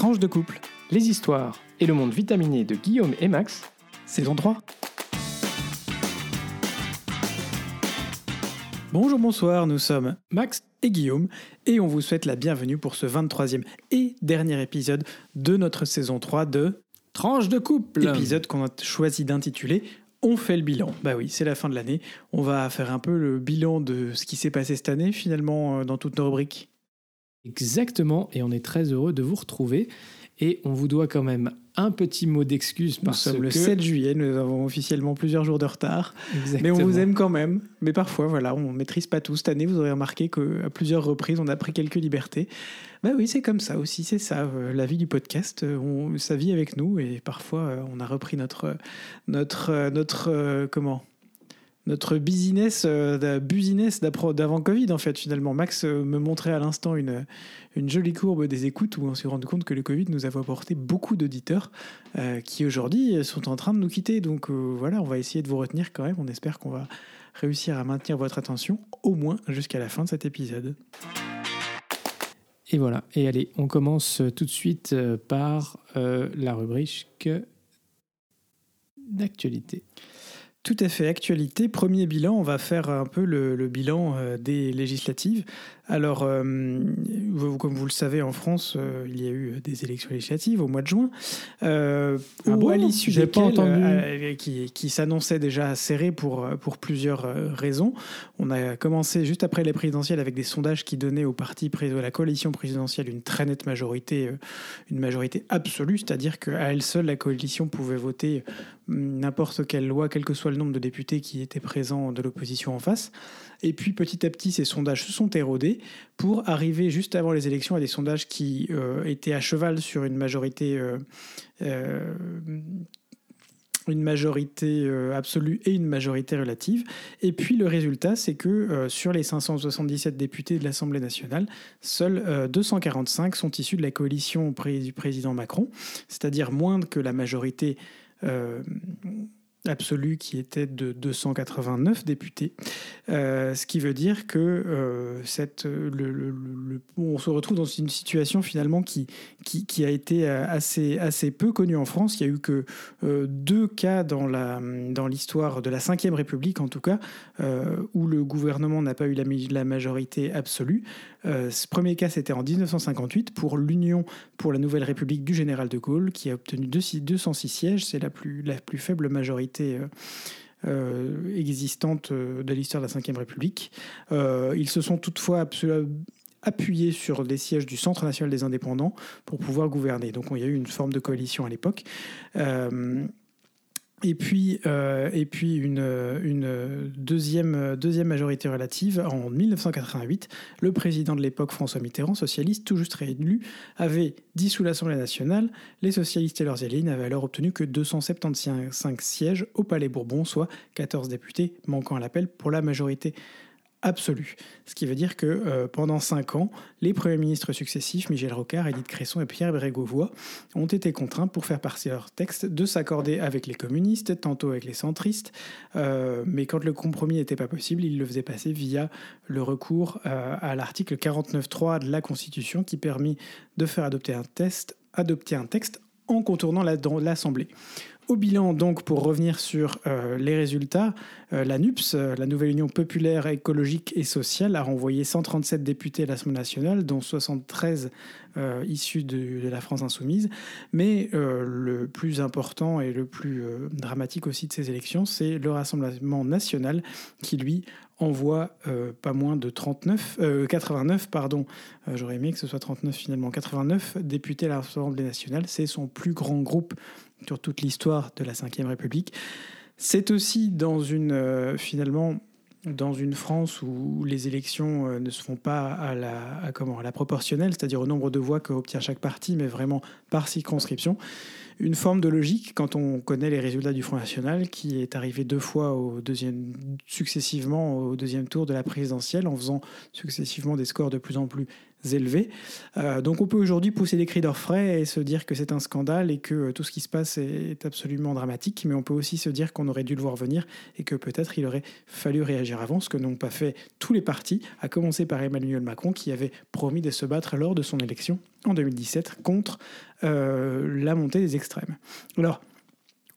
Tranche de couple, les histoires et le monde vitaminé de Guillaume et Max, saison 3. Bonjour, bonsoir, nous sommes Max et Guillaume et on vous souhaite la bienvenue pour ce 23e et dernier épisode de notre saison 3 de Tranche de couple. épisode qu'on a choisi d'intituler On fait le bilan. Bah oui, c'est la fin de l'année. On va faire un peu le bilan de ce qui s'est passé cette année finalement euh, dans toutes nos rubriques. Exactement, et on est très heureux de vous retrouver. Et on vous doit quand même un petit mot d'excuse Nous parce sommes que... le 7 juillet, nous avons officiellement plusieurs jours de retard. Mais on Exactement. vous aime quand même. Mais parfois, voilà, on ne maîtrise pas tout. Cette année, vous aurez remarqué qu'à plusieurs reprises, on a pris quelques libertés. Bah oui, c'est comme ça aussi, c'est ça, euh, la vie du podcast. euh, on, ça vit avec nous et parfois, euh, on a repris notre, notre, notre, comment? Notre business, euh, business d'avant Covid, en fait, finalement. Max euh, me montrait à l'instant une, jolie courbe des écoutes où on s'est rendu compte que le Covid nous avait apporté beaucoup d'auditeurs euh, qui aujourd'hui sont en train de nous quitter. Donc voilà, on va essayer de vous retenir quand même. On espère qu'on va réussir à maintenir votre attention au moins jusqu'à la fin de cet épisode. Et voilà, et allez, on commence tout de suite par la rubrique d'actualité. Tout à fait, actualité. Premier bilan, on va faire un peu le, bilan euh, des législatives. Alors, euh, comme vous le savez, en France, euh, il y a eu des élections législatives au mois de juin, euh, Ah où bon? à l'issue desquelles, euh, qui, qui s'annonçaient déjà serrées pour, euh, pour plusieurs euh, raisons. On a commencé juste après les présidentielles avec des sondages qui donnaient au parti de la coalition présidentielle une très nette majorité, euh, une majorité absolue, c'est-à-dire qu'à elle seule, la coalition pouvait voter n'importe quelle loi, quel que soit le nombre de députés qui étaient présents de l'opposition en face. Et puis petit à petit, ces sondages se sont érodés pour arriver juste avant les élections à des sondages qui euh, étaient à cheval sur une majorité, euh, euh, une majorité absolue et une majorité relative. Et puis le résultat, c'est que sur les 577 députés de l'Assemblée nationale, seuls euh, 245 sont issus de la coalition du président Macron, c'est-à-dire moins que la majorité absolue qui était de 289 députés. Euh, ce qui veut dire que euh, cette, le, le- le- on se retrouve dans une situation finalement qui, qui, qui a été euh, assez, assez peu connue en France. Il y a eu que deux cas dans la dans l'histoire de la Ve République, en tout cas, où le gouvernement n'a pas eu la, la majorité absolue. Euh, ce premier cas, c'était en 1958 pour l'Union pour la Nouvelle République du général de Gaulle, qui a obtenu deux- 206 sièges. C'est la plus, faible majorité euh, euh, existante de l'histoire de la Ve République. Ils se sont toutefois appuyés sur les sièges du Centre national des indépendants pour pouvoir gouverner. Donc il y a eu une forme de coalition à l'époque. Et puis, euh, et puis une, deuxième, deuxième majorité relative en 1988. Le président de l'époque, François Mitterrand, socialiste, tout juste réélu, avait dissous l'Assemblée nationale. Les socialistes et leurs alliés n'avaient alors obtenu que 275 sièges au Palais Bourbon, soit 14 députés manquant à l'appel pour la majorité absolue. Ce qui veut dire que euh, pendant cinq ans, les premiers ministres successifs, Michel Rocard, Édith Cresson et Pierre Bérégovoy, ont été contraints, pour faire passer leur texte, de s'accorder avec les communistes, tantôt avec les centristes. Euh, mais quand le compromis n'était pas possible, ils le faisaient passer via le recours euh, à l'article 49.3 de la Constitution qui permet de faire adopter un, test, adopter un texte en contournant l'Assemblée. Au bilan, donc, pour revenir sur euh, les résultats, euh, la NUPS, euh, la Nouvelle Union populaire, écologique et sociale, a renvoyé 137 députés à l'Assemblée nationale, dont 73 euh, issus de, de la France insoumise. Mais le plus important et le plus dramatique aussi de ces élections, c'est le Rassemblement national qui, lui, envoie euh, pas moins de 39, euh, 89, pardon, euh, j'aurais aimé que ce soit 39 finalement, 89 députés à l'Assemblée nationale. C'est son plus grand groupe sur toute l'histoire de la Ve République. C'est aussi dans une, euh, finalement, dans une France où les élections euh, ne se font pas à la, comment, à la proportionnelle, c'est-à-dire au nombre de voix qu'obtient chaque parti, mais vraiment par circonscription. Une forme de logique quand on connaît les résultats du Front National, qui est arrivé deux fois au deuxième, successivement au deuxième tour de la présidentielle, en faisant successivement des scores de plus en plus élevés. donc on peut aujourd'hui pousser des cris d'orfraie et se dire que c'est un scandale et que tout ce qui se passe est absolument dramatique, mais on peut aussi se dire qu'on aurait dû le voir venir et que peut-être il aurait fallu réagir avant, ce que n'ont pas fait tous les partis, à commencer par Emmanuel Macron qui avait promis de se battre lors de son élection en 2017 contre la montée des extrêmes. Alors,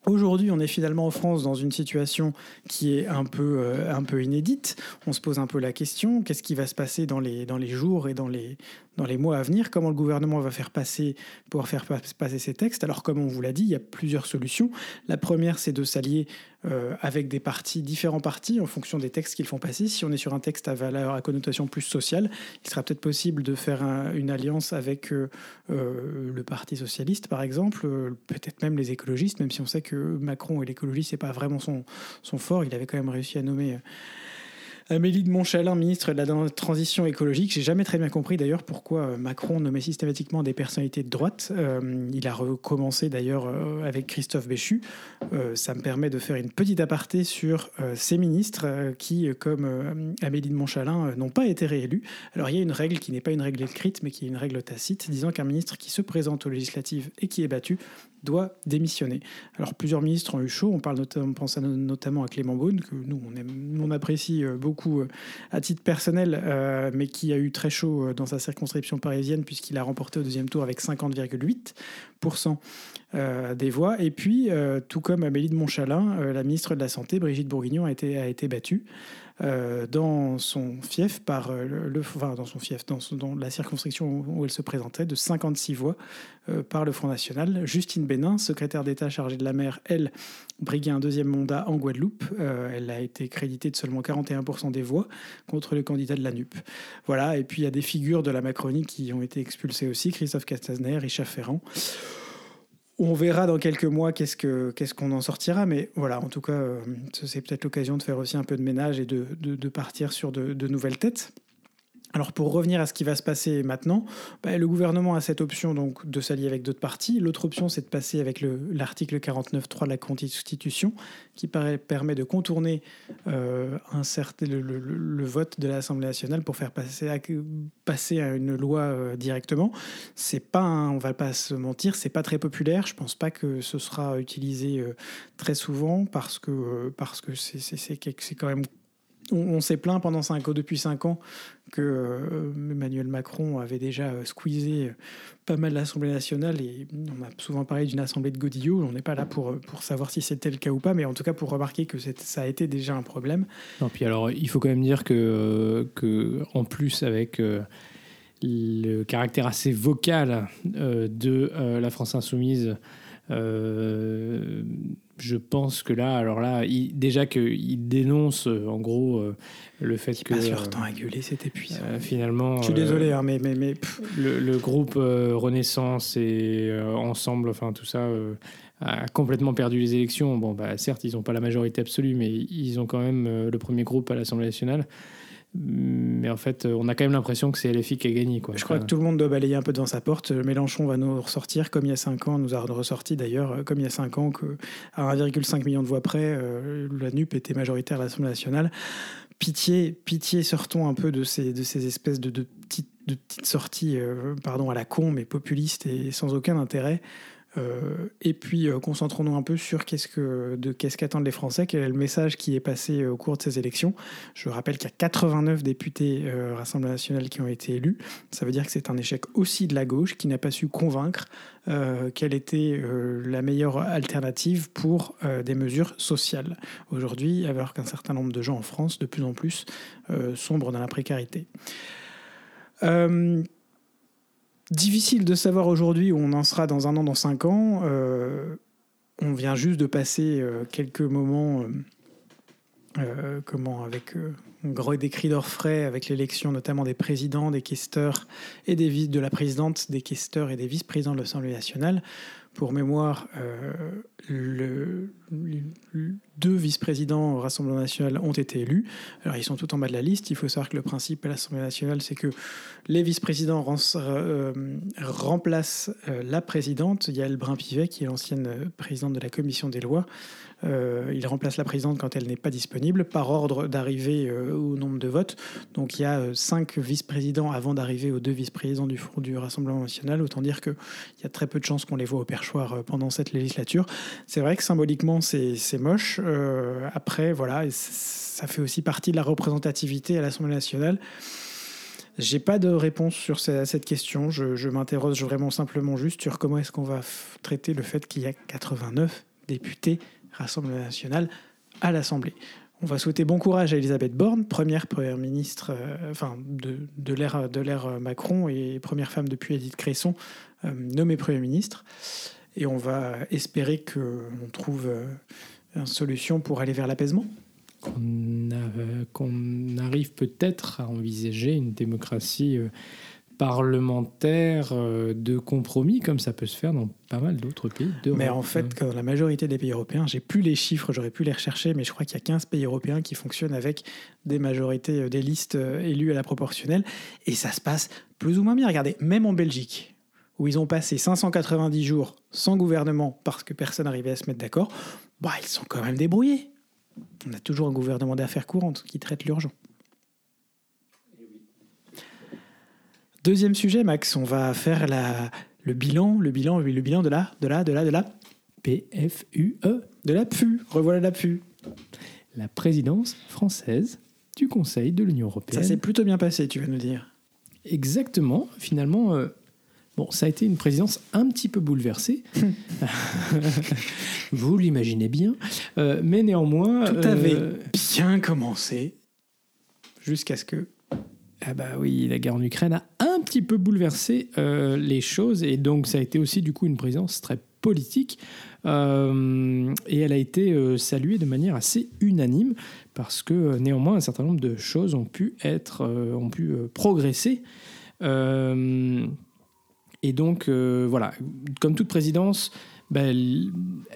Aujourd'hui, on est finalement en France dans une situation qui est un peu, euh, un peu inédite. On se pose un peu la question, qu'est-ce qui va se passer dans les, jours et dans les, dans les mois à venir, comment le gouvernement va faire passer, pouvoir faire passer ces textes? Alors, comme on vous l'a dit, il y a plusieurs solutions. La première, c'est de s'allier euh, avec des partis, différents partis, en fonction des textes qu'ils font passer. Si on est sur un texte à valeur, à connotation plus sociale, il sera peut-être possible de faire une alliance avec euh, euh, le Parti socialiste, par exemple, peut-être même les écologistes, même si on sait que Macron et l'écologie, c'est pas vraiment son, son fort. Il avait quand même réussi à nommer Amélie de Montchalin, ministre de la Transition écologique. J'ai jamais très bien compris d'ailleurs pourquoi euh, Macron nommait systématiquement des personnalités de droite. Euh, il a recommencé d'ailleurs euh, avec Christophe Béchu. ça me permet de faire une petite aparté sur ces ministres qui, comme Amélie de Montchalin, n'ont pas été réélus. Alors il y a une règle qui n'est pas une règle écrite, mais qui est une règle tacite, disant qu'un ministre qui se présente aux législatives et qui est battu doit démissionner. Alors plusieurs ministres ont eu chaud, on, notamment, pense notamment à Clément Beaune, que nous on, on apprécie euh, beaucoup euh, à titre personnel, euh, mais qui a eu très chaud dans sa circonscription parisienne puisqu'il a remporté au deuxième tour avec 50,8% des voix. Et puis, tout comme Amélie de Montchalin, la ministre de la Santé, Brigitte Bourguignon, a été, battue. Euh, dans son fief, par euh, le, dans son fief, dans, dans, la circonscription où elle se présentait, de 56 voix euh, par le Front National. Justine Bénin, secrétaire d'État chargée de la mer, elle, briguait un deuxième mandat en Guadeloupe. elle a été créditée de seulement 41% des voix contre le candidat de la NUP. Voilà, et puis il y a des figures de la Macronie qui ont été expulsées aussi, Christophe Castaner, Richard Ferrand. On verra dans quelques mois qu'est-ce qu'on en sortira, mais voilà, en tout cas, euh, c'est peut-être l'occasion de faire aussi un peu de ménage et de, partir sur de, nouvelles têtes. Alors pour revenir à ce qui va se passer maintenant, bah, le gouvernement a cette option donc de s'allier avec d'autres partis. L'autre option, c'est de passer avec l'article 49.3 de la Constitution, qui permet de contourner euh, un le, vote de l'Assemblée nationale pour faire passer, à une loi euh, directement. C'est pas, on va pas se mentir, c'est pas très populaire. Je pense pas que ce sera utilisé euh, très souvent parce que parce que c'est quand même on, s'est plaint pendant cinq, depuis cinq ans que euh, Emmanuel Macron avait déjà euh, squeezé euh, pas mal l'Assemblée nationale et on a souvent parlé d'une assemblée de godillots. On n'est pas là pour, pour savoir si c'était le cas ou pas, mais en tout cas pour remarquer que ça a été déjà un problème. Non, puis alors, il faut quand même dire que, que en plus, avec le caractère assez vocal de la France insoumise, je pense que là, alors là, il, déjà qu'il dénonce euh, en gros euh, le fait que. Passe leur temps à gueuler, c'est épuisant. Euh, finalement. Je suis désolé, hein, mais. mais, mais le, groupe Renaissance et Ensemble, enfin tout ça, a complètement perdu les élections. Bon, bah, certes, ils n'ont pas la majorité absolue, mais ils ont quand même le premier groupe à l'Assemblée nationale. Mais en fait, on a quand même l'impression que c'est LFI qui a gagné. Quoi. Je crois que tout le monde doit balayer un peu devant sa porte. Mélenchon va nous ressortir, comme il y a 5 ans, nous a ressorti d'ailleurs, comme il y a 5 ans, qu'à 1,5 million de voix près, euh, la NUP était majoritaire à l'Assemblée nationale. Pitié, pitié, sortons un peu de ces, de ces espèces de, de, petites, de petites sorties euh, pardon, à la con, mais populistes et sans aucun intérêt. Euh, et puis euh, concentrons-nous un peu sur qu'est-ce que qu'est-ce qu'attendent les Français, quel est le message qui est passé euh, au cours de ces élections. Je rappelle qu'il y a 89 députés Rassemblement national qui ont été élus. Ça veut dire que c'est un échec aussi de la gauche qui n'a pas su convaincre quelle était la meilleure alternative pour des mesures sociales. Aujourd'hui, alors qu'un certain nombre de gens en France, de plus en plus, sombrent dans la précarité. Difficile de savoir aujourd'hui où on en sera dans un an, dans cinq ans. Euh, on vient juste de passer euh, quelques moments, euh, comment, avec gros des cris d'orfraie, avec l'élection notamment des présidents, des questeurs et des vices de la présidente, des questeurs et des vice-présidents de l'Assemblée nationale. Pour mémoire, le, deux vice-présidents au Rassemblement national ont été élus. Alors ils sont tout en bas de la liste. Il faut savoir que le principe à l'Assemblée nationale, c'est que les vice-présidents remplacent la présidente, Yael Brun-Pivet, qui est l'ancienne présidente de la commission des lois. Euh, il remplace la présidente quand elle n'est pas disponible par ordre d'arrivée euh, au nombre de votes. Donc il y a euh, cinq vice-présidents avant d'arriver aux deux vice-présidents du, du Rassemblement national. Autant dire qu'il y a très peu de chances qu'on les voit au perchoir pendant cette législature. C'est vrai que symboliquement c'est moche. après, voilà, ça fait aussi partie de la représentativité à l'Assemblée nationale. J'ai pas de réponse sur cette question. Je, je m'interroge vraiment simplement juste sur comment est-ce qu'on va traiter le fait qu'il y a 89 députés Rassemblement national à l'Assemblée. On va souhaiter bon courage à Elisabeth Borne, première première ministre euh, enfin, de, de l'ère Macron et première femme depuis Edith Cresson euh, nommée Premier ministre. Et on va espérer qu'on trouve euh, une solution pour aller vers l'apaisement. Qu'on arrive peut-être à envisager une démocratie parlementaire euh, de compromis, comme ça peut se faire dans pas mal d'autres pays. Mais en fait, dans la majorité des pays européens, j'ai plus les chiffres, j'aurais pu les rechercher, mais je crois qu'il y a 15 pays européens qui fonctionnent avec des majorités, euh, des listes euh, élues à la proportionnelle, et ça se passe plus ou moins bien. Regardez, même en Belgique, où ils ont passé 590 jours sans gouvernement parce que personne n'arrivait à se mettre d'accord, bah, ils sont quand même débrouillés. On a toujours un gouvernement d'affaires courantes qui traite l'urgent. Deuxième sujet, Max, on va faire la, le bilan, le bilan, le bilan de la, de la, de la, de la PFUE, de la PFU. Revoilà la PFU. La présidence française du Conseil de l'Union européenne. Ça s'est plutôt bien passé, tu vas nous dire. Exactement. Finalement, euh, bon, ça a été une présidence un petit peu bouleversée. Vous l'imaginez bien. Euh, mais néanmoins. Tout avait euh, bien commencé jusqu'à ce que ah bah oui, la guerre en Ukraine a un petit peu bouleversé euh, les choses et donc ça a été aussi du coup une présence très politique et elle a été saluée de manière assez unanime parce que néanmoins un certain nombre de choses ont pu être ont pu progresser et donc voilà comme toute présidence ben,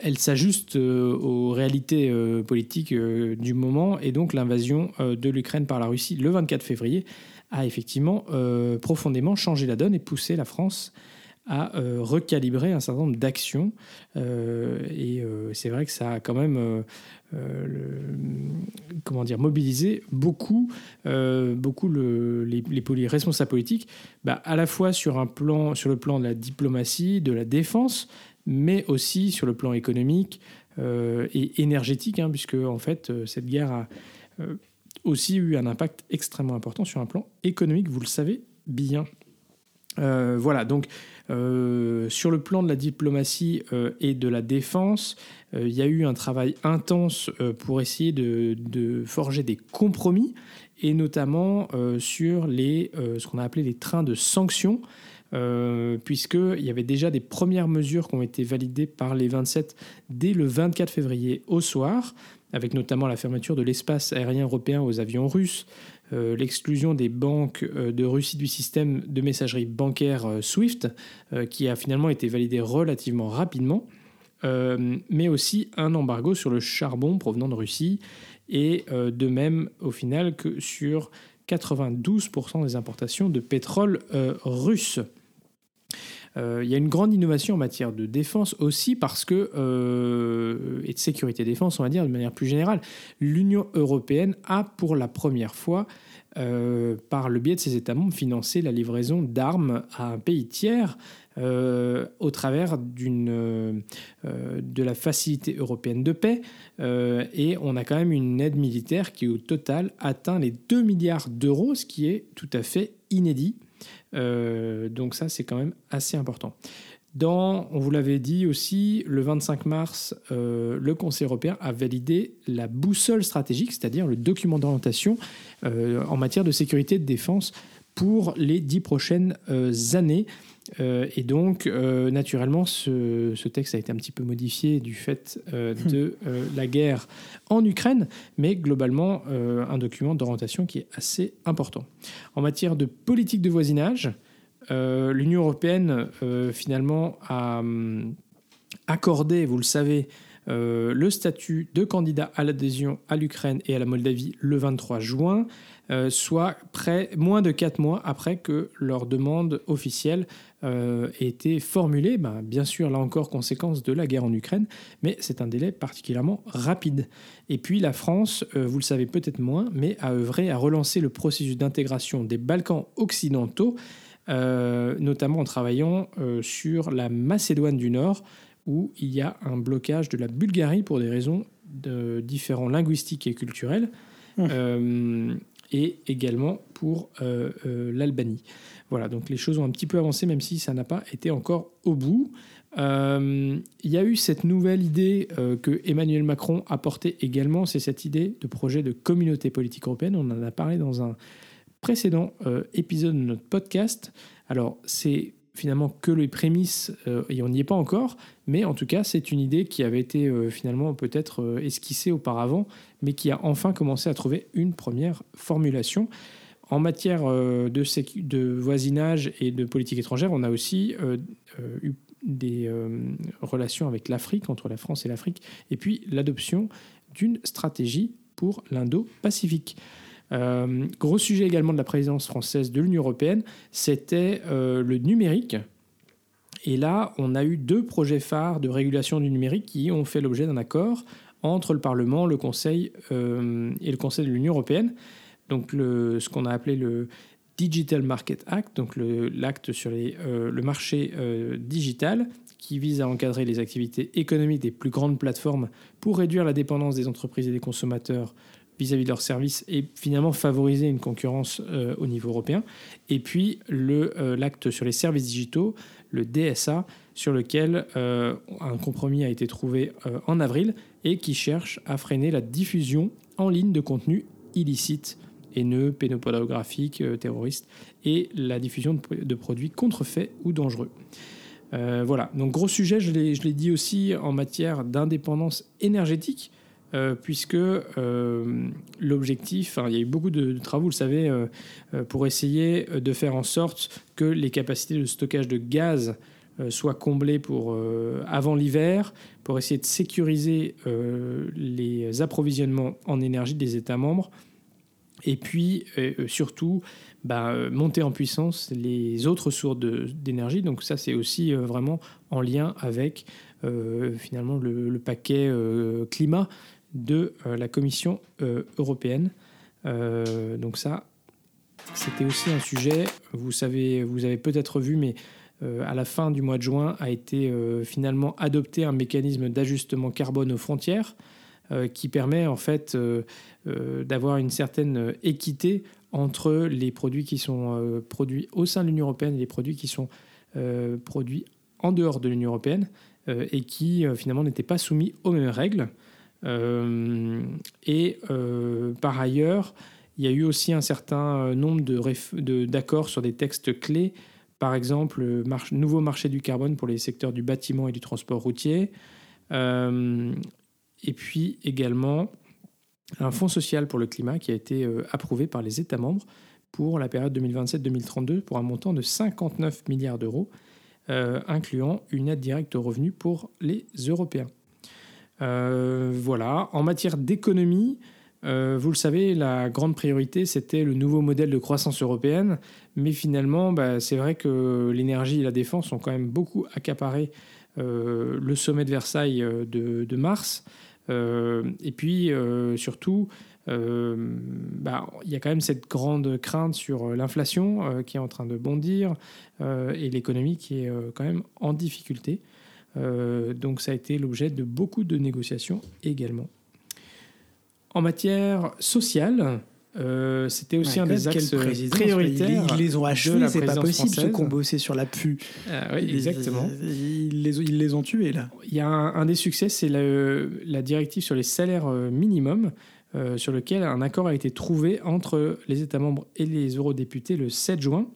elle, s'ajuste aux réalités politiques du moment et donc l'invasion de l'Ukraine par la Russie le 24 février a effectivement euh, profondément changé la donne et poussé la France à euh, recalibrer un certain nombre d'actions. Euh, et c'est vrai que ça a quand même comment dire, mobilisé beaucoup, beaucoup le, les, les, responsables politiques, bah, à la fois sur, un plan, sur le plan de la diplomatie, de la défense, mais aussi sur le plan économique et énergétique, hein, puisque en fait cette guerre a aussi eu un impact extrêmement important sur un plan économique, vous le savez bien. Euh, voilà, donc euh, sur le plan de la diplomatie euh, et de la défense, il y a eu un travail intense pour essayer de, forger des compromis, et notamment sur les, ce qu'on a appelé les trains de sanctions, puisqu'il y avait déjà des premières mesures qui ont été validées par les 27 dès le 24 février au soir, avec notamment la fermeture de l'espace aérien européen aux avions russes, euh, l'exclusion des banques euh, de Russie du système de messagerie bancaire euh, SWIFT, qui a finalement été validé relativement rapidement, mais aussi un embargo sur le charbon provenant de Russie, et de même au final que sur 92% des importations de pétrole russe. Euh, il y a une grande innovation en matière de défense aussi parce que, euh, et de sécurité défense, on va dire de manière plus générale, l'Union européenne a pour la première fois, euh, par le biais de ses États membres, financé la livraison d'armes à un pays tiers au travers de la facilité européenne de paix. et on a quand même une aide militaire qui, au total, atteint les 2 milliards d'euros, ce qui est tout à fait inédit. Euh, donc ça, c'est quand même assez important. Dans, on vous l'avait dit aussi, le 25 mars, euh, le Conseil européen a validé la boussole stratégique, c'est-à-dire le document d'orientation euh, en matière de sécurité et de défense pour les dix prochaines années. Euh, et donc, naturellement, ce, texte a été un petit peu modifié du fait euh, hmm. de la guerre en Ukraine, mais globalement, un document d'orientation qui est assez important. En matière de politique de voisinage, l'Union européenne, finalement, a, accordait, vous le savez, euh, le statut de candidat à l'adhésion à l'Ukraine et à la Moldavie le 23 juin, euh, soit près, moins de quatre mois après que leur demande officielle euh, ait été formulée. Ben, bien sûr, là encore, conséquence de la guerre en Ukraine, mais c'est un délai particulièrement rapide. Et puis la France, vous le savez peut-être moins, mais a œuvré à relancer le processus d'intégration des Balkans occidentaux, notamment en travaillant sur la Macédoine du Nord, où il y a un blocage de la Bulgarie pour des raisons de différents linguistiques et culturels, mmh. euh, et également pour euh, euh, l'Albanie. Voilà, donc les choses ont un petit peu avancé, même si ça n'a pas été encore au bout. il y a eu cette nouvelle idée que Emmanuel Macron a portée également, c'est cette idée de projet de communauté politique européenne. On en a parlé dans un précédent épisode de notre podcast. Alors, c'est finalement que les prémices, euh, et on n'y est pas encore, mais en tout cas, c'est une idée qui avait été euh, finalement peut-être euh, esquissée auparavant, mais qui a enfin commencé à trouver une première formulation. En matière de, voisinage et de politique étrangère, on a aussi eu des relations avec l'Afrique, entre la France et l'Afrique, et puis l'adoption d'une stratégie pour l'Indo-Pacifique. Euh, gros sujet également de la présidence française de l'Union européenne, c'était euh, le numérique. Et là, on a eu deux projets phares de régulation du numérique qui ont fait l'objet d'un accord entre le Parlement, le Conseil euh, et le Conseil de l'Union européenne. Donc ce qu'on a appelé le Digital Market Act, donc l'acte sur le marché digital, qui vise à encadrer les activités économiques des plus grandes plateformes pour réduire la dépendance des entreprises et des consommateurs vis-à-vis de leurs services et finalement favoriser une concurrence euh, au niveau européen. Et puis euh, l'acte sur les services digitaux, le DSA, sur lequel euh, un compromis a été trouvé en avril et qui cherche à freiner la diffusion en ligne de contenus illicites, haineux, pénopodographiques, terroristes, et la diffusion de, de produits contrefaits ou dangereux. voilà, donc gros sujet, je l'ai dit aussi en matière d'indépendance énergétique. Euh, puisque euh, l'objectif, il y a eu beaucoup de, travaux, vous le savez, euh, pour essayer de faire en sorte que les capacités de stockage de gaz soient comblées pour, avant l'hiver, pour essayer de sécuriser les approvisionnements en énergie des États membres, et puis surtout bah, monter en puissance les autres sources d'énergie. Donc ça, c'est aussi vraiment en lien avec finalement le paquet climat de euh, la Commission euh, européenne. Euh, donc ça, c'était aussi un sujet, vous, savez, vous avez peut-être vu, mais à la fin du mois de juin a été finalement adopté un mécanisme d'ajustement carbone aux frontières qui permet en fait d'avoir une certaine équité entre les produits qui sont produits au sein de l'Union européenne et les produits qui sont produits en dehors de l'Union européenne et qui finalement n'étaient pas soumis aux mêmes règles. Euh, et euh, par ailleurs, il y a eu aussi un certain nombre d'accords sur des textes clés, par exemple le nouveau marché du carbone pour les secteurs du bâtiment et du transport routier, euh, et puis également un fonds social pour le climat qui a été approuvé par les États membres pour la période 2027-2032 pour un montant de 59 milliards d'euros, incluant une aide directe aux revenus pour les Européens. Euh, voilà. En matière d'économie, euh, vous le savez, la grande priorité, c'était le nouveau modèle de croissance européenne. Mais finalement, bah, c'est vrai que l'énergie et la défense ont quand même beaucoup accaparé euh, le sommet de Versailles de, mars. et puis, surtout, bah, il y a quand même cette grande crainte sur l'inflation qui est en train de bondir et l'économie qui est quand même en difficulté. Euh, donc ça a été l'objet de beaucoup de négociations également. En matière sociale, euh, c'était aussi un des axes prioritaires. Ils, les ont achevés, c'est pas possible, ceux qui ont bossé sur la PU. Ah oui, exactement. Ils, les, ils, les, ont tués, là. Il y a un, des succès, c'est la, directive sur les salaires euh, minimums, sur lequel un accord a été trouvé entre les États membres et les eurodéputés le 7 juin.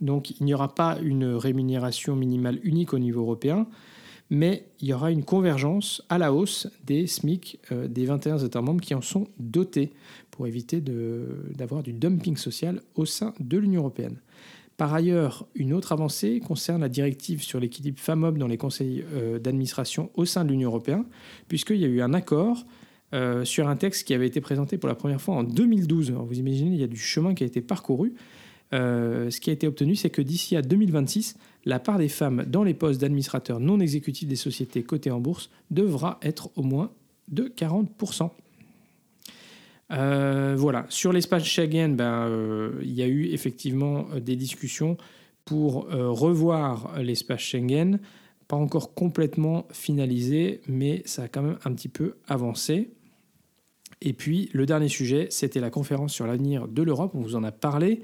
Donc il n'y aura pas une rémunération minimale unique au niveau européen, mais il y aura une convergence à la hausse des SMIC euh, des 21 États membres qui en sont dotés pour éviter d'avoir du dumping social au sein de l'Union européenne. Par ailleurs, une autre avancée concerne la directive sur l'équilibre femmes-hommes dans les conseils euh, d'administration au sein de l'Union européenne, puisqu'il y a eu un accord euh, sur un texte qui avait été présenté pour la première fois en 2012. Alors vous imaginez, il y a du chemin qui a été parcouru. Euh, ce qui a été obtenu, c'est que d'ici à 2026, la part des femmes dans les postes d'administrateurs non exécutifs des sociétés cotées en bourse devra être au moins de 40%. Euh, voilà, sur l'espace Schengen, ben, euh, il y a eu effectivement des discussions pour revoir l'espace Schengen, pas encore complètement finalisé, mais ça a quand même un petit peu avancé. Et puis le dernier sujet, c'était la conférence sur l'avenir de l'Europe, on vous en a parlé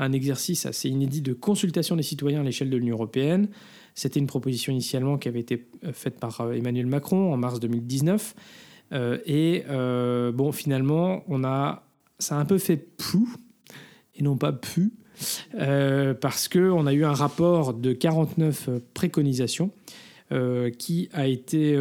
un exercice assez inédit de consultation des citoyens à l'échelle de l'Union européenne. C'était une proposition initialement qui avait été euh, faite par euh, Emmanuel Macron en mars 2019. Euh, et bon, finalement, on a, ça a un peu fait pou et non pas pu, parce qu'on a eu un rapport de 49 préconisations qui a été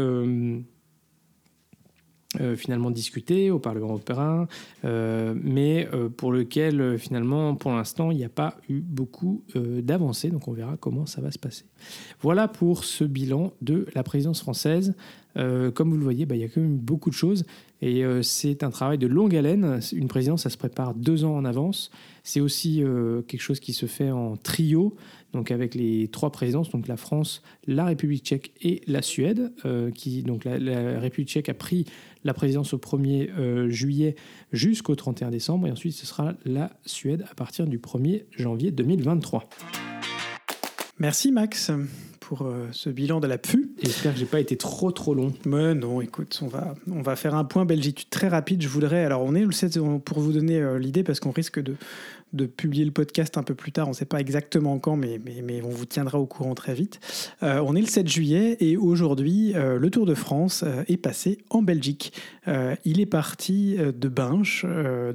euh, finalement discuté au Parlement européen, euh, mais euh, pour lequel finalement, pour l'instant, il n'y a pas eu beaucoup d'avancées. Donc on verra comment ça va se passer. Voilà pour ce bilan de la présidence française. Comme vous le voyez, bah, il y a quand même beaucoup de choses et c'est un travail de longue haleine. Une présidence, ça se prépare deux ans en avance. C'est aussi quelque chose qui se fait en trio donc avec les trois présidences, donc la France, la République tchèque et la Suède, euh, donc la, République tchèque a pris la présidence au 1er euh, juillet jusqu'au 31 décembre, et ensuite ce sera la Suède à partir du 1er janvier 2023. Merci Max pour euh, ce bilan de la PFU. J'espère que j'ai pas été trop trop long. Mais non, écoute, on va, on va faire un point Belgique très rapide. Je voudrais, alors on est le 7 pour vous donner l'idée parce qu'on risque de, de publier le podcast un peu plus tard. On ne sait pas exactement quand, mais, mais, on vous tiendra au courant très vite. Euh, on est le 7 juillet et aujourd'hui, euh, le Tour de France euh, est passé en Belgique. il est parti de Binche,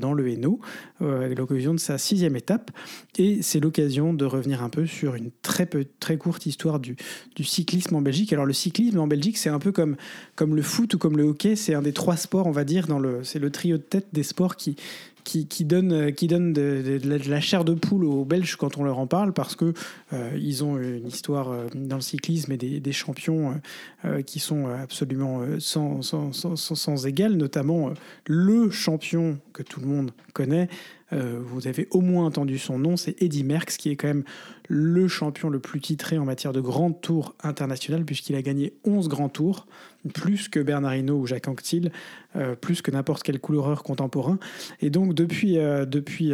dans le Hainaut, avec l'occasion de sa sixième étape. Et c'est l'occasion de revenir un peu sur une très, peu, très courte histoire du, du cyclisme en Belgique. Alors le cyclisme en Belgique, c'est un peu comme, comme le foot ou comme le hockey. C'est un des trois sports, on va dire, dans le, c'est le trio de tête des sports qui, qui, donne, qui donne de, la chair de poule aux Belges quand on leur en parle parce que euh, ils ont une histoire euh, dans le cyclisme et des, champions euh, qui sont absolument sans, sans, sans, sans, égal, notamment le champion que tout le monde connaît, euh, vous avez au moins entendu son nom, c'est Eddy Merckx, qui est quand même le champion le plus titré en matière de grand tour international, puisqu'il a gagné 11 grands tours, plus que Bernard Hinault ou Jacques Anquetil, euh, plus que n'importe quel coureur contemporain. Et donc, depuis, euh, depuis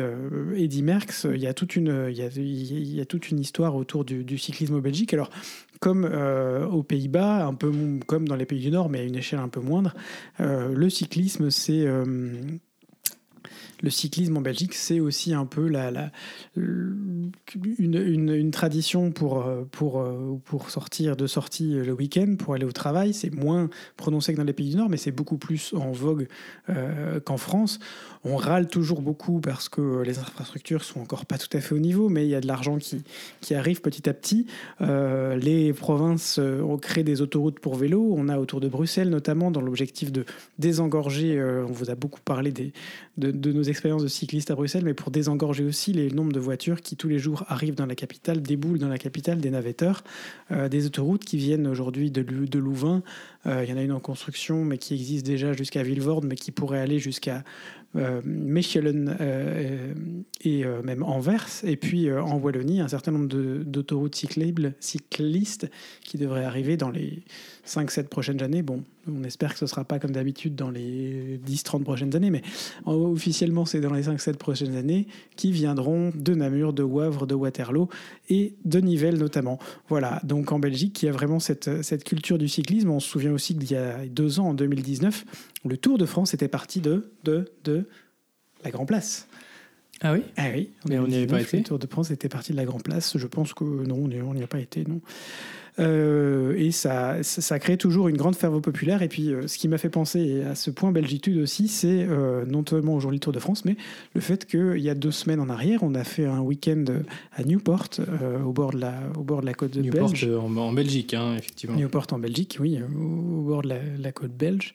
Eddy Merckx, il y, a toute une, il, y a, toute une histoire autour du, cyclisme au Belgique. Alors, comme aux Pays-Bas, un peu comme dans les pays du Nord, mais à une échelle un peu moindre, le cyclisme, c'est le cyclisme en Belgique, c'est aussi un peu la, une, une, tradition pour, pour, pour sortir de sortie le week-end, pour aller au travail. C'est moins prononcé que dans les pays du Nord, mais c'est beaucoup plus en vogue euh, qu'en France. On râle toujours beaucoup parce que les infrastructures sont encore pas tout à fait au niveau, mais il y a de l'argent qui, qui arrive petit à petit. Euh, les provinces ont créé des autoroutes pour vélo. On a autour de Bruxelles, notamment, dans l'objectif de désengorger. Euh, on vous a beaucoup parlé des, de, de nos de cyclistes à Bruxelles, mais pour désengorger aussi les nombres de voitures qui tous les jours arrivent dans la capitale, déboulent dans la capitale, des navetteurs, euh, des autoroutes qui viennent aujourd'hui de Louvain. Euh, il y en a une en construction, mais qui existe déjà jusqu'à Villevorde, mais qui pourrait aller jusqu'à euh, Mechelen euh, et euh, même Anvers, et puis en Wallonie, un certain nombre d'autoroutes cyclistes qui devraient arriver dans les 5-7 prochaines années. Bon, on espère que ce ne sera pas comme d'habitude dans les 10-30 prochaines années, mais officiellement c'est dans les 5-7 prochaines années qui viendront de Namur, de Wavre, de Waterloo et de Nivelles notamment. Voilà, donc en Belgique, il y a vraiment cette, cette culture du cyclisme. On se souvient aussi qu'il y a deux ans, en 2019, le Tour de France était parti de, de, de la Grand Place. Ah oui? Ah oui. Mais on n'y avait pas été? Le Tour de France était parti de la Grand Place. Je pense que non, on n'y a pas été, non. Euh, et ça, ça, crée toujours une grande ferveur populaire. Et puis, euh, ce qui m'a fait penser à ce point belgitude aussi, c'est euh, non seulement aujourd'hui le Tour de France, mais le fait qu'il y a deux semaines en arrière, on a fait un week-end à Newport, au, bord de la, au bord de la côte Newport belge. En, en Belgique, hein, effectivement. Newport en Belgique, oui, au, bord de la, la côte belge.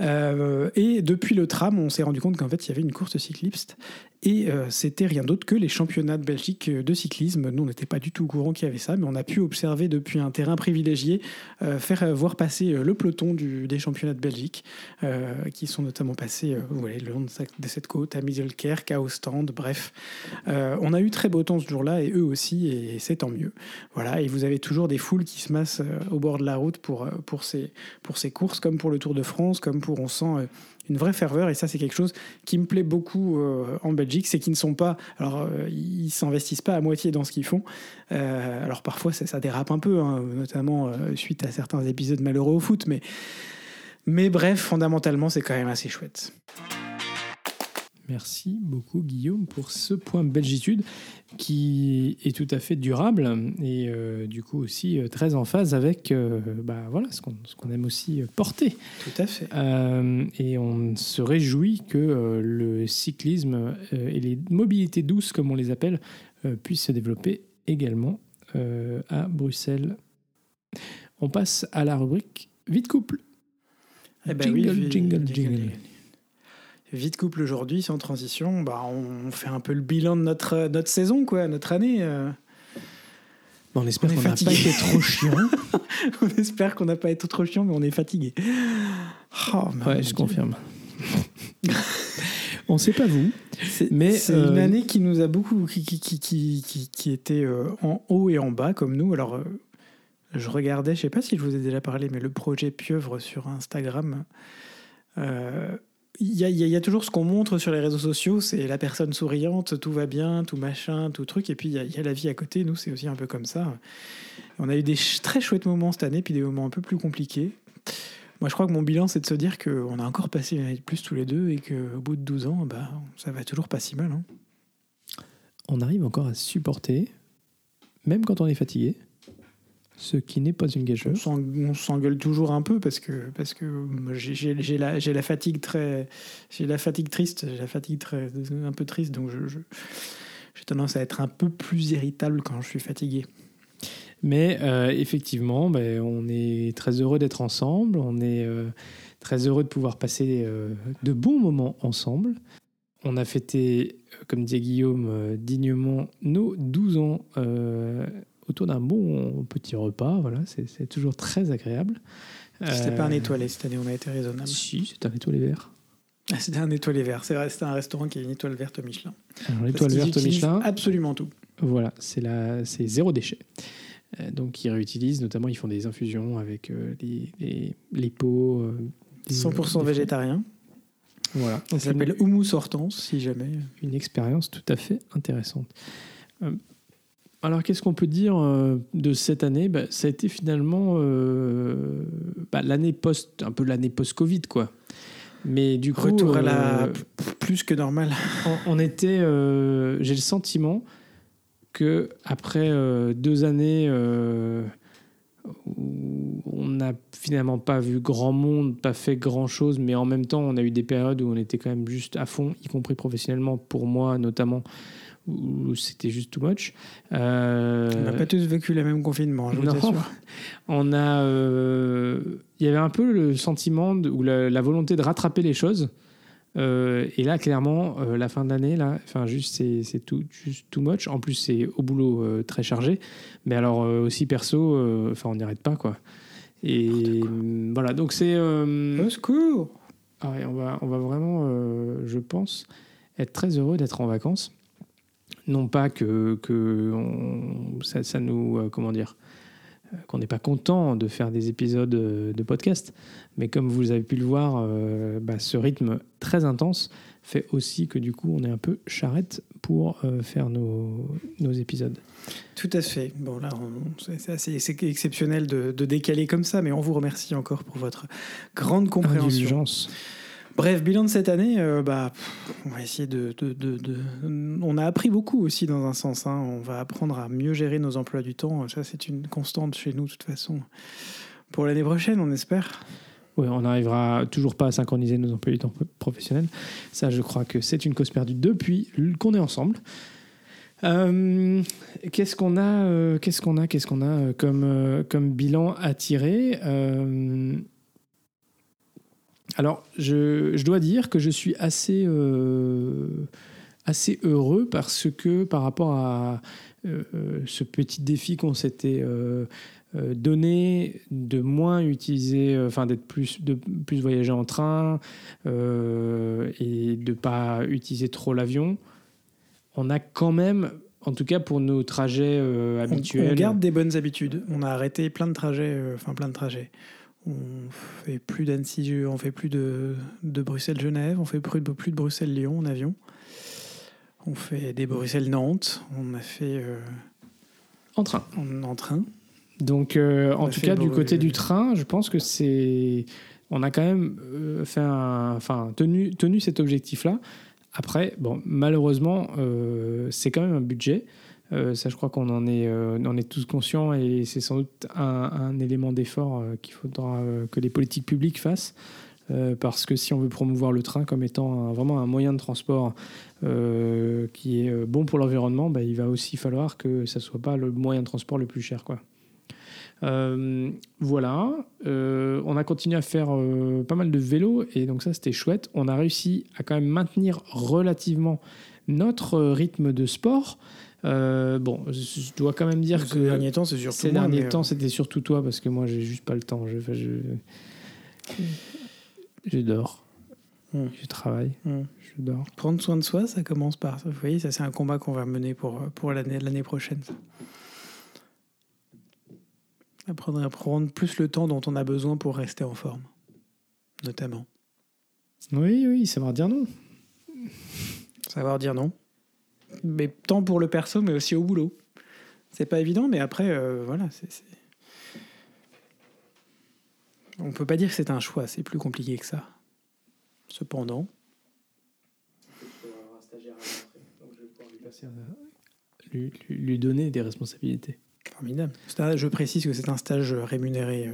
Euh, et depuis le tram, on s'est rendu compte qu'en fait, il y avait une course cycliste et euh, c'était rien d'autre que les championnats de Belgique de cyclisme. Nous, on n'était pas du tout au courant qu'il y avait ça, mais on a pu observer depuis un terrain privilégié, euh, faire euh, voir passer le peloton des championnats de Belgique, qui sont notamment passés le long de, cette côte, à Mieselkerk, à Ostende, bref. on a eu très beau temps ce jour-là, et eux aussi, et c'est tant mieux. Voilà, et vous avez toujours des foules qui se massent au bord de la route pour, pour, ces, pour ces courses, comme pour le Tour de France, comme pour, on sent une vraie ferveur. Et ça, c'est quelque chose qui me plaît beaucoup euh, en Belgique, c'est qu'ils ne sont pas, alors euh, ils s'investissent pas à moitié dans ce qu'ils font. Euh, alors parfois, ça, ça, dérape un peu, hein, notamment suite à certains épisodes malheureux au foot, mais mais bref, fondamentalement, c'est quand même assez chouette. Merci beaucoup Guillaume pour ce point belgitude qui est tout à fait durable et euh, du coup aussi euh, très en phase avec euh, bah, voilà, ce qu'on aime aussi porter. Tout à fait. et on se réjouit que le cyclisme et les mobilités douces, comme on les appelle, puissent se développer également à Bruxelles. On passe à la rubrique Vite couple. Eh ben jingle, jingle, jingle. Vite couple aujourd'hui, sans transition, bah, on fait un peu le bilan de notre, notre saison, quoi, notre année. Euh. on espère qu'on n'a pas été trop chiant. on espère qu'on n'a pas été trop chiant, mais on est fatigué. Oh, ouais, je confirme. on ne sait pas vous, mais c'est une euh, année qui nous a beaucoup, qui, qui, qui, qui était euh, en haut et en bas comme nous. Alors, je regardais, je sais pas si je vous ai déjà parlé, mais le projet Pieuvre sur Instagram il y, a toujours ce qu'on montre sur les réseaux sociaux, c'est la personne souriante, tout va bien, tout machin, tout truc, et puis il y, a la vie à côté. Nous, c'est aussi un peu comme ça. On a eu des très chouettes moments cette année, puis des moments un peu plus compliqués. Moi, je crois que mon bilan, c'est de se dire qu'on a encore passé une année de plus tous les deux, et qu'au bout de 12 ans, bah, ça va toujours pas si mal. Hein. On arrive encore à supporter, même quand on est fatigué ce qui n'est pas une gageure. On s'engueule toujours un peu parce que, parce que j'ai la, la, fatigue très, j'ai la fatigue triste, j'ai la fatigue très, un peu triste, donc j'ai je, tendance à être un peu plus irritable quand je suis fatigué. Mais euh, effectivement, ben, on est très heureux d'être ensemble, on est euh, très heureux de pouvoir passer euh, de bons moments ensemble. On a fêté, comme dit Guillaume, dignement nos 12 ans autour d'un bon petit repas. Voilà, c'est toujours très agréable. C'était pas un euh, étoilé cette année, on a été raisonnable. Si, c'était un étoilé vert. Ah, c'était un étoilé vert, c'est vrai, c'était un restaurant qui a une étoile verte Michelin. Alors l'étoile verte Michelin. Absolument tout. Voilà, c'est zéro déchet. Euh, donc ils réutilisent, notamment ils font des infusions avec euh, les, les, pots. 100% végétarien. Voilà. Ça s'appelle Humus Hortense, si jamais. Une expérience tout à fait intéressante. Alors, qu'est-ce qu'on peut dire euh, de cette année? Bah, Ça a été finalement euh, bah, l'année post, un peu l'année post-Covid, quoi. Mais du coup, retour à la euh, plus que normal. On, était, j'ai le sentiment que après deux années où on n'a finalement pas vu grand monde, pas fait grand chose, mais en même temps, on a eu des périodes où on était quand même juste à fond, y compris professionnellement, pour moi notamment où c'était juste too much. Euh, on n'a pas tous vécu le même confinement, je vous assure. On a, euh, il y avait un peu le sentiment ou la, volonté de rattraper les choses. Euh, et là, clairement, la fin d'année, là, enfin, juste c'est tout, juste too much. En plus, c'est au boulot très chargé, mais alors aussi perso, enfin, on n'y arrête pas, quoi. Et voilà, donc c'est. Au secours. Ah on va, on va vraiment, je pense, être très heureux d'être en vacances non pas que, que ça, nous, euh, comment dire, euh, qu'on n'est pas content de faire des épisodes euh, de podcast, mais comme vous avez pu le voir, bah, ce rythme très intense fait aussi que du coup on est un peu charrette pour faire nos, nos, épisodes. Tout à fait. Bon là, c'est assez exceptionnel de, de, décaler comme ça, mais on vous remercie encore pour votre grande compréhension. Bref, bilan de cette année, euh, bah, on va essayer de, On a appris beaucoup aussi dans un sens. Hein. On va apprendre à mieux gérer nos emplois du temps. Ça, c'est une constante chez nous, de toute façon. Pour l'année prochaine, on espère. Oui, on n'arrivera toujours pas à synchroniser nos emplois du temps professionnels. Ça, je crois que c'est une cause perdue depuis qu'on est ensemble. Euh, qu'est-ce qu'on a, euh, qu'est-ce qu'on a, qu'est-ce qu'on a comme bilan à tirer? Alors, je, je dois dire que je suis assez, euh, assez heureux parce que par rapport à euh, euh, ce petit défi qu'on s'était euh, donné de moins utiliser, enfin d'être plus, de plus voyager en train et de pas utiliser trop l'avion, on a quand même, en tout cas pour nos trajets euh, habituels, On, garde des bonnes habitudes. On a arrêté plein de trajets, euh, enfin plein de trajets. On fait plus d'Annecy, on fait plus de, de Bruxelles-Genève, on fait plus de, plus de Bruxelles-Lyon en avion. On fait des Bruxelles-Nantes, on a fait euh, en train. en, en train. Donc, euh, en tout cas, du côté du train, je pense que c'est. On a quand même euh, fait un- enfin, tenu, tenu cet objectif-là. Après, bon, malheureusement, euh, c'est quand même un budget. Euh, ça, je crois qu'on en est, euh, en est tous conscients et c'est sans doute un, élément d'effort euh, qu'il faudra que les politiques publiques fassent. Parce que si on veut promouvoir le train comme étant vraiment un moyen de transport qui est bon pour l'environnement, bah, il va aussi falloir que ça soit pas le moyen de transport le plus cher. Quoi. Voilà, on a continué à faire pas mal de vélo et donc ça c'était chouette. On a réussi à quand même maintenir relativement notre rythme de sport. Euh, bon, je dois quand même dire Ces que derniers temps, c'est surtout ces moi, derniers mais, euh, temps c'était surtout toi parce que moi j'ai juste pas le temps. Je, enfin, je, je dors, Hmm. je travaille, Hmm. je dors. Prendre soin de soi, ça commence par. Vous voyez, ça c'est un combat qu'on va mener pour, pour l'année l'année prochaine. ça. Apprendre à prendre plus le temps dont on a besoin pour rester en forme, notamment. Oui, oui, savoir dire non. Savoir dire non. Mais tant pour le perso, mais aussi au boulot. C'est pas évident, mais après, euh, voilà. c'est c'est- On peut pas dire que c'est un choix, c'est plus compliqué que ça. Cependant, Lui, lui- lui donner des responsabilités. formidable. Je précise que c'est un stage rémunéré euh,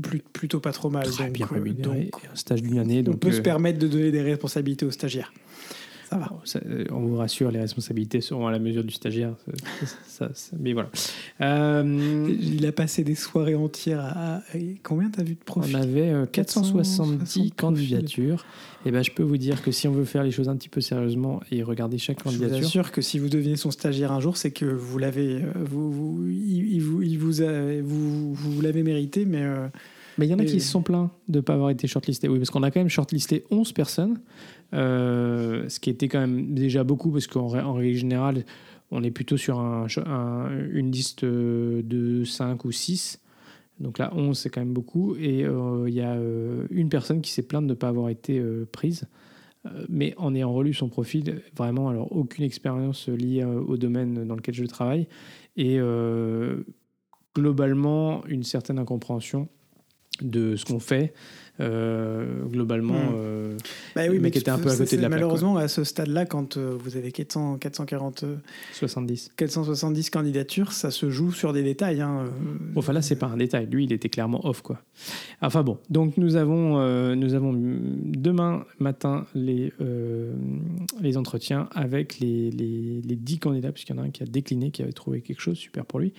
plus- plutôt pas trop mal. Très donc, bien euh, rémunéré. donc, Et un stage d'une année. on peut se permettre de donner des responsabilités aux stagiaires. Ça va. Bon, ça, euh, on vous rassure, les responsabilités seront à la mesure du stagiaire. Ça- mais voilà. Euh, Il a passé des soirées entières à. à- Combien t'as vu de on profils avait euh, 470 460 candidatures. Et ben, je peux vous dire que si on veut faire les choses un petit peu sérieusement et regarder chaque Je vous candidature, assure que si vous devenez son stagiaire un jour, c'est que vous l'avez, euh, vous, vous- il, il vous, il vous, a- vous, vous l'avez mérité, mais euh, mais il y en a qui se sont plaints de ne pas avoir été shortlistés. Oui, parce qu'on a quand même shortlisté 11 personnes, euh, ce qui était quand même déjà beaucoup, parce qu'en règle générale, on est plutôt sur un- un- une liste euh, de 5 ou 6. Donc là, 11, c'est quand même beaucoup. Et euh, il y a euh, une personne qui s'est plainte de ne pas avoir été prise. Mais en ayant relu son profil, vraiment, alors aucune expérience liée au domaine dans lequel je travaille. Et euh, globalement, une certaine incompréhension de ce qu'on fait. Euh, globalement, Hmm. euh, bah oui, mais était un peu à côté de la plaque, Malheureusement, à ce stade-là, quand euh, vous avez 400, 440, euh, 70. 470 candidatures, ça se joue sur des détails. hein, enfin là, c'est pas un détail. Lui, il était clairement off, quoi. Enfin bon, donc nous avons, nous avons demain matin les, les entretiens avec les, les, les 10 candidats, puisqu'il y en a un qui a décliné, qui avait trouvé quelque chose, super pour lui.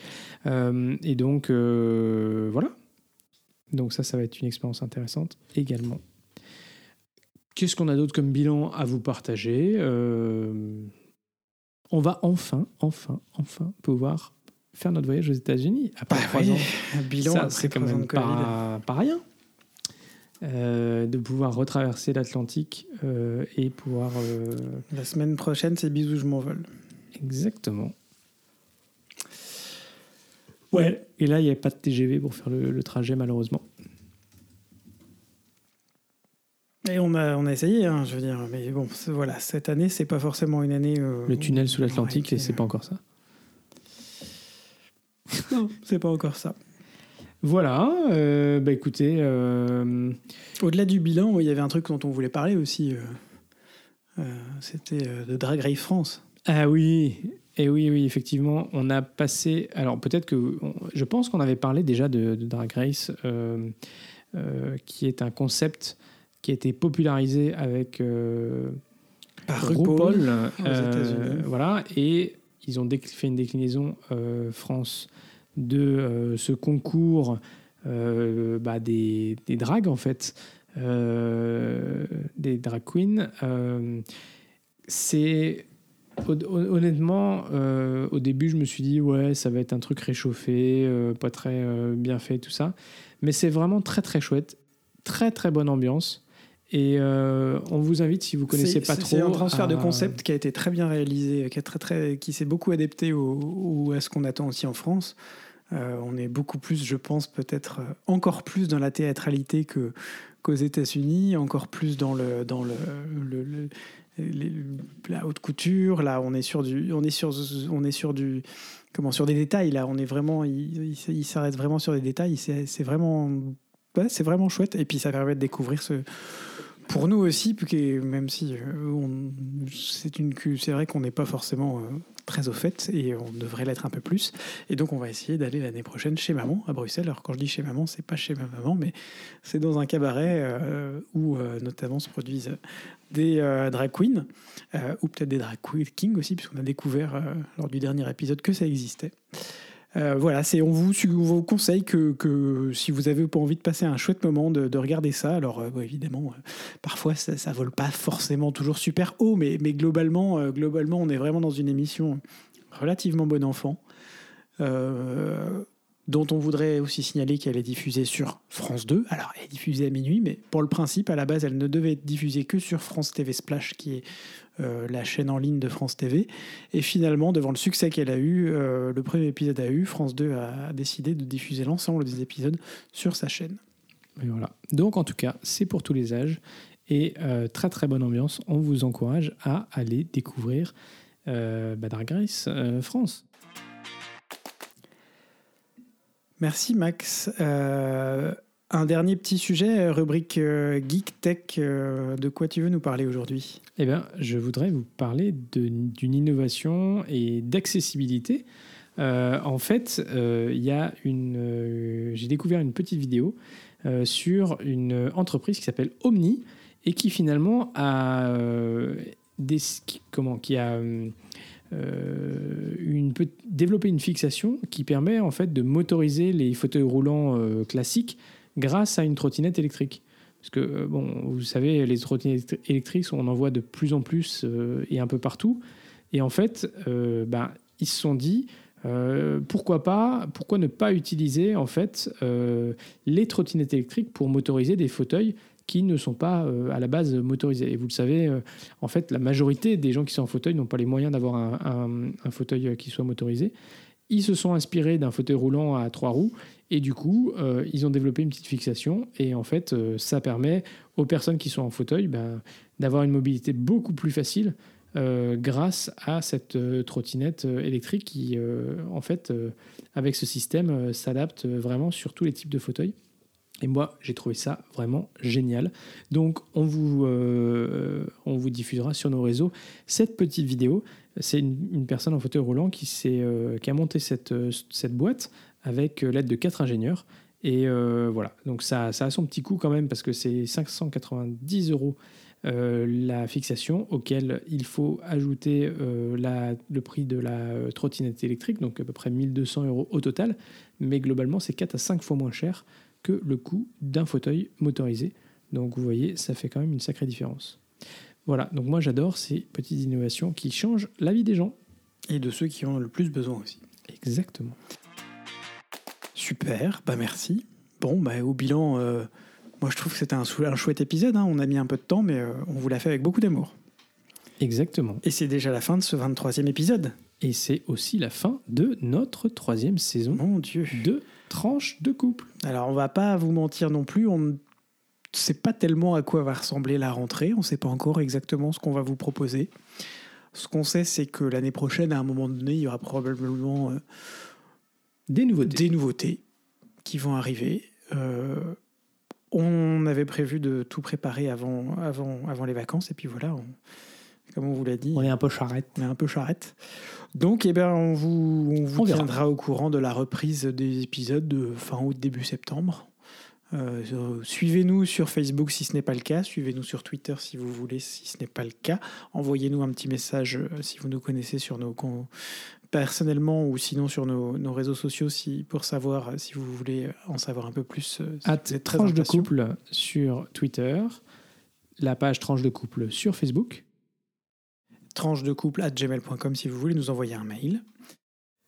Et donc, voilà. Donc ça, ça va être une expérience intéressante également. Qu'est-ce qu'on a d'autre comme bilan à vous partager Euh, On va enfin, enfin, enfin pouvoir faire notre voyage aux États-Unis après bah trois oui, ans. un bilan c'est quand même pas, pas rien. Euh, de pouvoir retraverser l'Atlantique euh, et pouvoir. La semaine prochaine, c'est bisous, je m'envole. exactement. Ouais. Et là, il n'y avait pas de TGV pour faire le, le trajet, malheureusement. Et on a, on a essayé, hein, je veux dire, mais bon, voilà, cette année, c'est pas forcément une année. euh, Le tunnel sous l'Atlantique, ouais, et c'est pas encore ça. Non, c'est pas encore ça. Voilà. euh, bah écoutez. euh, Au-delà du bilan, il y avait un truc dont on voulait parler aussi. euh, C'était de Drag Race France. Ah oui, et oui, oui, effectivement, on a passé. Alors peut-être que on- je pense qu'on avait parlé déjà de, de Drag Race, euh, euh, qui est un concept qui a été popularisé avec euh, Par RuPaul, voilà, et ils ont fait une déclinaison France de ce concours bah, des, des dragues en fait. des drag queens. c'est honnêtement, au début, je me suis dit, ouais, ça va être un truc réchauffé, pas très bien fait, tout ça. Mais c'est vraiment très, très chouette. Très, très bonne ambiance. Et euh, on vous invite, si vous connaissez pas trop. C'est un transfert de concept qui a été très bien réalisé, qui, très, très, qui s'est beaucoup adapté au, à ce qu'on attend aussi en France. Euh, on est beaucoup plus, je pense, peut-être euh, encore plus dans la théâtralité que, qu'aux États-Unis, encore plus dans, le, dans le, le, la haute couture. Là, on est sur du, on est sur, on est sur du, comment, sur des détails. Là, on est vraiment, il, il s'arrête vraiment sur des détails. C'est, vraiment, c'est vraiment chouette. Et puis, ça permet de découvrir ce pour nous aussi, même si euh, c'est une c'est vrai qu'on n'est pas forcément euh, très au fait et on devrait l'être un peu plus. Et donc on va essayer d'aller l'année prochaine chez maman à Bruxelles. Alors quand je dis chez maman, c'est pas chez ma maman, mais c'est dans un cabaret euh, où notamment se produisent des drag queens ou peut-être des drag kings aussi, puisqu'on a découvert lors du dernier épisode que ça existait. Euh, voilà, c'est on vous, conseille que, que, si vous avez pas envie de passer un chouette moment, de, regarder ça. Alors euh, évidemment, euh, parfois ça, ça vole pas forcément toujours super haut, mais, mais globalement, globalement, on est vraiment dans une émission relativement bon enfant dont on voudrait aussi signaler qu'elle est diffusée sur France 2. Alors, elle est diffusée à minuit, mais pour le principe, à la base, elle ne devait être diffusée que sur France TV Splash, qui est euh, la chaîne en ligne de France TV. Et finalement, devant le succès qu'elle a eu, euh, le premier épisode a eu, France 2 a décidé de diffuser l'ensemble des épisodes sur sa chaîne. Voilà. Donc, en tout cas, c'est pour tous les âges. Et euh, très très bonne ambiance. On vous encourage à aller découvrir euh, Drag Race France. Merci Max. Euh, un dernier petit sujet, euh, rubrique euh, Geek Tech. de quoi tu veux nous parler aujourd'hui? Eh bien, je voudrais vous parler d'une innovation et d'accessibilité. en fait, il y a une, j'ai découvert une petite vidéo sur une entreprise qui s'appelle Omni et qui finalement a des, comment, qui a euh, une, développer une fixation qui permet en fait de motoriser les fauteuils roulants euh, classiques grâce à une trottinette électrique. Parce que, euh, bon, vous savez, les trottinettes électriques, on en voit de plus en plus et un peu partout. Et en fait, ben, ils se sont dit, pourquoi pas, pourquoi ne pas utiliser en fait les trottinettes électriques pour motoriser des fauteuils qui ne sont pas euh, à la base motorisés. Et vous le savez, euh, en fait, la majorité des gens qui sont en fauteuil n'ont pas les moyens d'avoir un, fauteuil euh, qui soit motorisé. Ils se sont inspirés d'un fauteuil roulant à trois roues et du coup, ils ont développé une petite fixation et en fait, ça permet aux personnes qui sont en fauteuil ben, d'avoir une mobilité beaucoup plus facile grâce à cette trottinette électrique qui, en fait, avec ce système, s'adapte vraiment sur tous les types de fauteuils. Et moi, j'ai trouvé ça vraiment génial. Donc, on vous, euh, on vous diffusera sur nos réseaux cette petite vidéo. C'est une, personne en fauteuil roulant qui, euh, qui a monté cette, cette boîte avec l'aide de quatre ingénieurs. Et euh, voilà, donc ça, ça a son petit coût quand même parce que c'est 590 euros la fixation auquel il faut ajouter la, le prix de la trottinette électrique, donc à peu près 1200 euros au total. Mais globalement, c'est 4 à 5 fois moins cher que le coût d'un fauteuil motorisé. Donc vous voyez, ça fait quand même une sacrée différence. Voilà, donc moi j'adore ces petites innovations qui changent la vie des gens. Et de ceux qui ont le plus besoin aussi. Exactement. Super, bah merci. Bon, bah au bilan, euh, moi je trouve que c'était un, un, chouette épisode. Hein. On a mis un peu de temps, mais euh, on vous l'a fait avec beaucoup d'amour. Exactement. Et c'est déjà la fin de ce 23e épisode. Et c'est aussi la fin de notre troisième saison. Mon Dieu. De tranche de couple. Alors, on va pas vous mentir non plus. On ne sait pas tellement à quoi va ressembler la rentrée. On ne sait pas encore exactement ce qu'on va vous proposer. Ce qu'on sait, c'est que l'année prochaine, à un moment donné, il y aura probablement euh, des nouveautés. Des nouveautés qui vont arriver. Euh, on avait prévu de tout préparer avant, avant, avant les vacances, et puis voilà, comme on vous l'a dit. On est un peu charrette. On est un peu charrette. Donc, eh bien, on vous, on vous tiendra au courant de la reprise des épisodes de fin août, début septembre. Euh, suivez-nous sur Facebook si ce n'est pas le cas. Suivez-nous sur Twitter si vous voulez, si ce n'est pas le cas. Envoyez-nous un petit message euh, si vous nous connaissez sur nos personnellement ou sinon sur nos, nos réseaux sociaux si, pour savoir euh, si vous voulez en savoir un peu plus. si Tranche de couple sur Twitter, la page Tranche de couple sur Facebook. Tranche de couple at gmail.com si vous voulez nous envoyer un mail.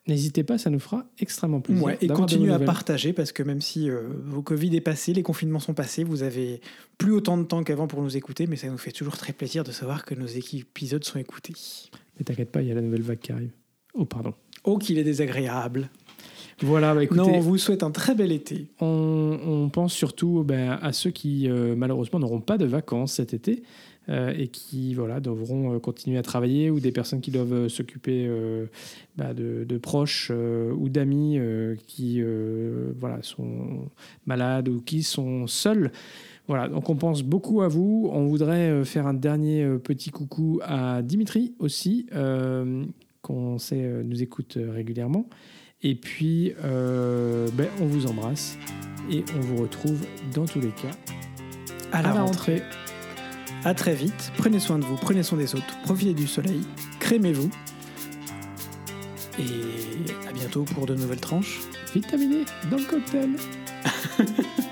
N'hésitez pas, ça nous fera extrêmement plaisir. Ouais, et continuez à partager parce que même si euh, vos Covid est passé, les confinements sont passés, vous avez plus autant de temps qu'avant pour nous écouter, mais ça nous fait toujours très plaisir de savoir que nos épisodes sont écoutés. Mais t'inquiète pas, il y a la nouvelle vague qui arrive. Oh, pardon. Oh, qu'il est désagréable. Voilà, bah, écoutez, non, on vous souhaite un très bel été. on, on pense surtout ben, à ceux qui, euh, malheureusement, n'auront pas de vacances cet été et qui voilà, devront euh, continuer à travailler ou des personnes qui doivent euh, s'occuper euh, bah, de, de proches euh, ou d'amis euh, qui euh, voilà, sont malades ou qui sont seuls. Voilà, donc on pense beaucoup à vous. On voudrait euh, faire un dernier euh, petit coucou à Dimitri aussi, euh, qu'on sait euh, nous écoute euh, régulièrement. Et puis, euh, ben, on vous embrasse et on vous retrouve dans tous les cas À la, à la rentrée. rentrée. À très vite. Prenez soin de vous, prenez soin des autres, profitez du soleil, crémez-vous. Et à bientôt pour de nouvelles tranches. Vitaminé dans le cocktail.